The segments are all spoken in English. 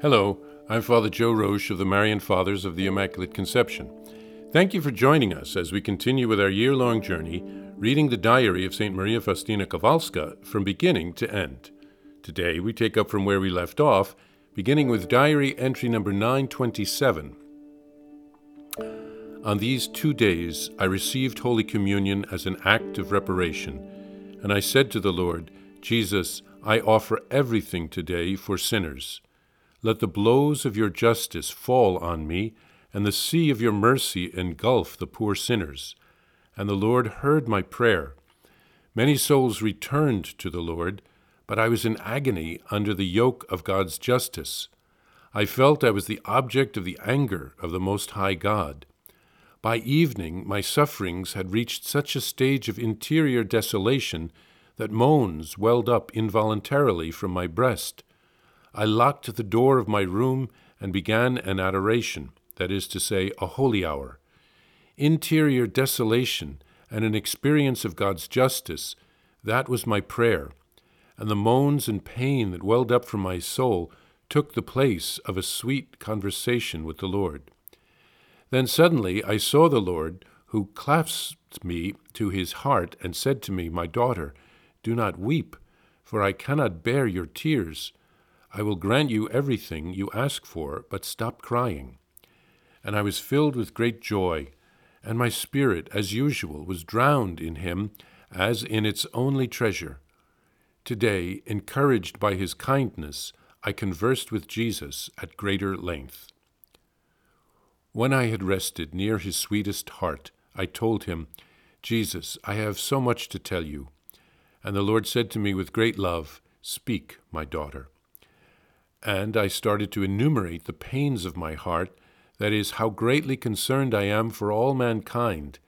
Hello, I'm Father Joe Roesch of the Marian Fathers of the Immaculate Conception. Thank you for joining us as we continue with our year long journey reading the diary of St. Maria Faustina Kowalska from beginning to end. Today we take up from where we left off, beginning with diary entry number 927. On these two days I received Holy Communion as an act of reparation, and I said to the Lord, Jesus, I offer everything today for sinners. Let the blows of your justice fall on me, and the sea of your mercy engulf the poor sinners. And the Lord heard my prayer. Many souls returned to the Lord, but I was in agony under the yoke of God's justice. I felt I was the object of the anger of the Most High God. By evening, my sufferings had reached such a stage of interior desolation that moans welled up involuntarily from my breast. I locked the door of my room and began an adoration, that is to say, a holy hour. Interior desolation and an experience of God's justice, that was my prayer, and the moans and pain that welled up from my soul took the place of a sweet conversation with the Lord. Then suddenly I saw the Lord, who clasped me to his heart and said to me, My daughter, do not weep, for I cannot bear your tears. I will grant you everything you ask for, but stop crying. And I was filled with great joy, and my spirit, as usual, was drowned in him as in its only treasure. Today, encouraged by his kindness, I conversed with Jesus at greater length. When I had rested near his sweetest heart, I told him, Jesus, I have so much to tell you. And the Lord said to me with great love, Speak, my daughter. And I started to enumerate the pains of my heart, that is, how greatly concerned I am for all mankind,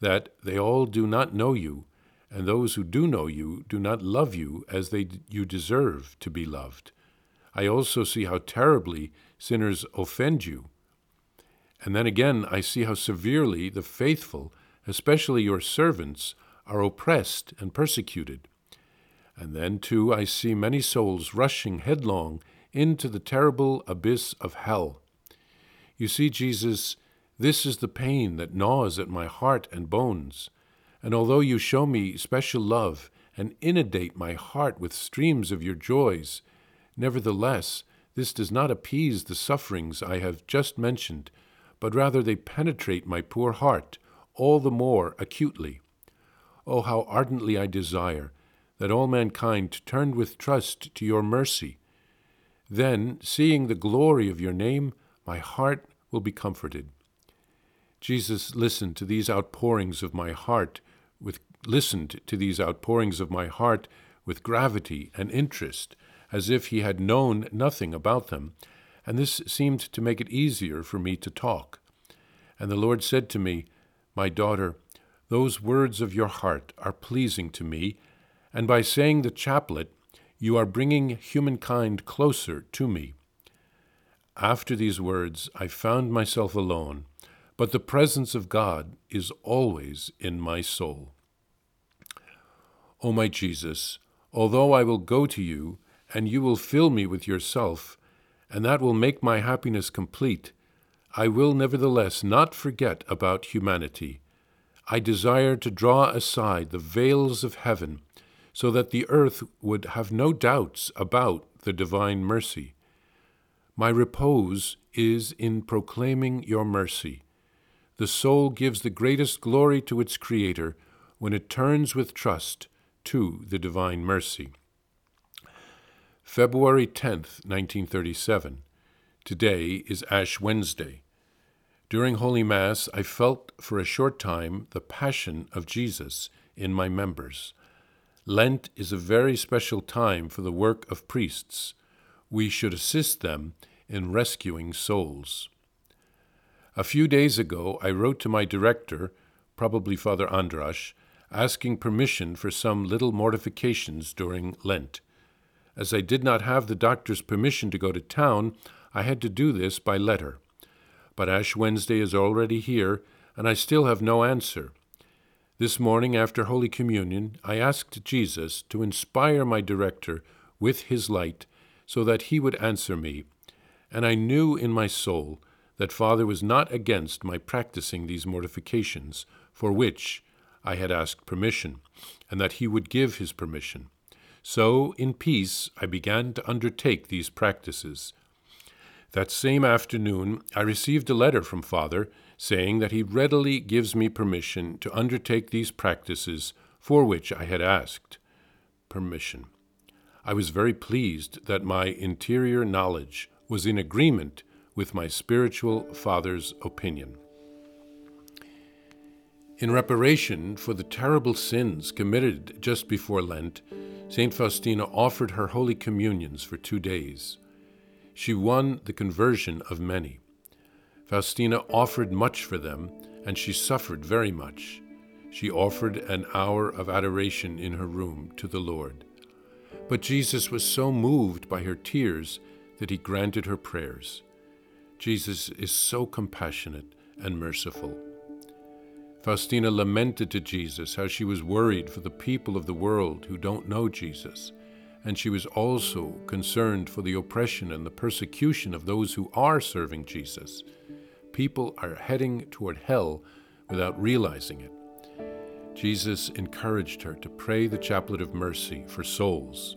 that they all do not know you, and those who do know you do not love you as they you deserve to be loved. I also see how terribly sinners offend you. And then again I see how severely the faithful, especially your servants, are oppressed and persecuted. And then, too, I see many souls rushing headlong into the terrible abyss of hell. You see, Jesus, this is the pain that gnaws at my heart and bones. And although you show me special love and inundate my heart with streams of your joys, nevertheless, this does not appease the sufferings I have just mentioned, but rather they penetrate my poor heart all the more acutely. Oh, how ardently I desire that all mankind turn with trust to your mercy then, seeing the glory of your name, my heart will be comforted. Jesus listened to these outpourings of my heart with listened to these outpourings of my heart with gravity and interest, as if he had known nothing about them, and this seemed to make it easier for me to talk. And the Lord said to me, My daughter, those words of your heart are pleasing to me, and by saying the chaplet, you are bringing humankind closer to me. After these words, I found myself alone, but the presence of God is always in my soul. O my Jesus, although I will go to you, and you will fill me with yourself, and that will make my happiness complete, I will nevertheless not forget about humanity. I desire to draw aside the veils of heaven so that the earth would have no doubts about the divine mercy. My repose is in proclaiming your mercy. The soul gives the greatest glory to its Creator when it turns with trust to the divine mercy. February 10th, 1937. Today is Ash Wednesday. During Holy Mass, I felt for a short time the passion of Jesus in my members. Lent is a very special time for the work of priests. We should assist them in rescuing souls. A few days ago, I wrote to my director, probably Father Andrasz, asking permission for some little mortifications during Lent. As I did not have the doctor's permission to go to town, I had to do this by letter. But Ash Wednesday is already here, and I still have no answer. This morning, after Holy Communion, I asked Jesus to inspire my director with his light so that he would answer me, and I knew in my soul that Father was not against my practicing these mortifications, for which I had asked permission, and that he would give his permission. So, in peace, I began to undertake these practices. That same afternoon, I received a letter from Father saying that he readily gives me permission to undertake these practices for which I had asked permission. I was very pleased that my interior knowledge was in agreement with my spiritual father's opinion. In reparation for the terrible sins committed just before Lent, St. Faustina offered her Holy Communions for two days. She won the conversion of many. Faustina offered much for them, and she suffered very much. She offered an hour of adoration in her room to the Lord. But Jesus was so moved by her tears that he granted her prayers. Jesus is so compassionate and merciful. Faustina lamented to Jesus how she was worried for the people of the world who don't know Jesus, and she was also concerned for the oppression and the persecution of those who are serving Jesus. People are heading toward hell without realizing it. Jesus encouraged her to pray the Chaplet of Mercy for souls.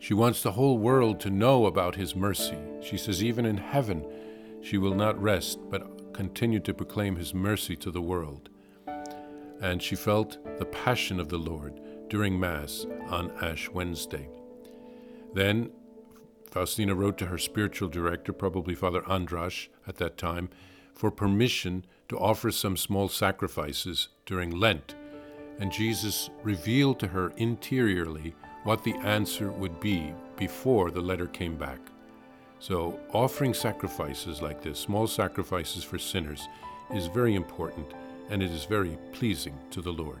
She wants the whole world to know about His mercy. She says, even in heaven, she will not rest, but continue to proclaim His mercy to the world. And she felt the passion of the Lord during Mass on Ash Wednesday. Then Faustina wrote to her spiritual director, probably Father Andrasz at that time, for permission to offer some small sacrifices during Lent. And Jesus revealed to her interiorly what the answer would be before the letter came back. So, offering sacrifices like this, small sacrifices for sinners, is very important and it is very pleasing to the Lord.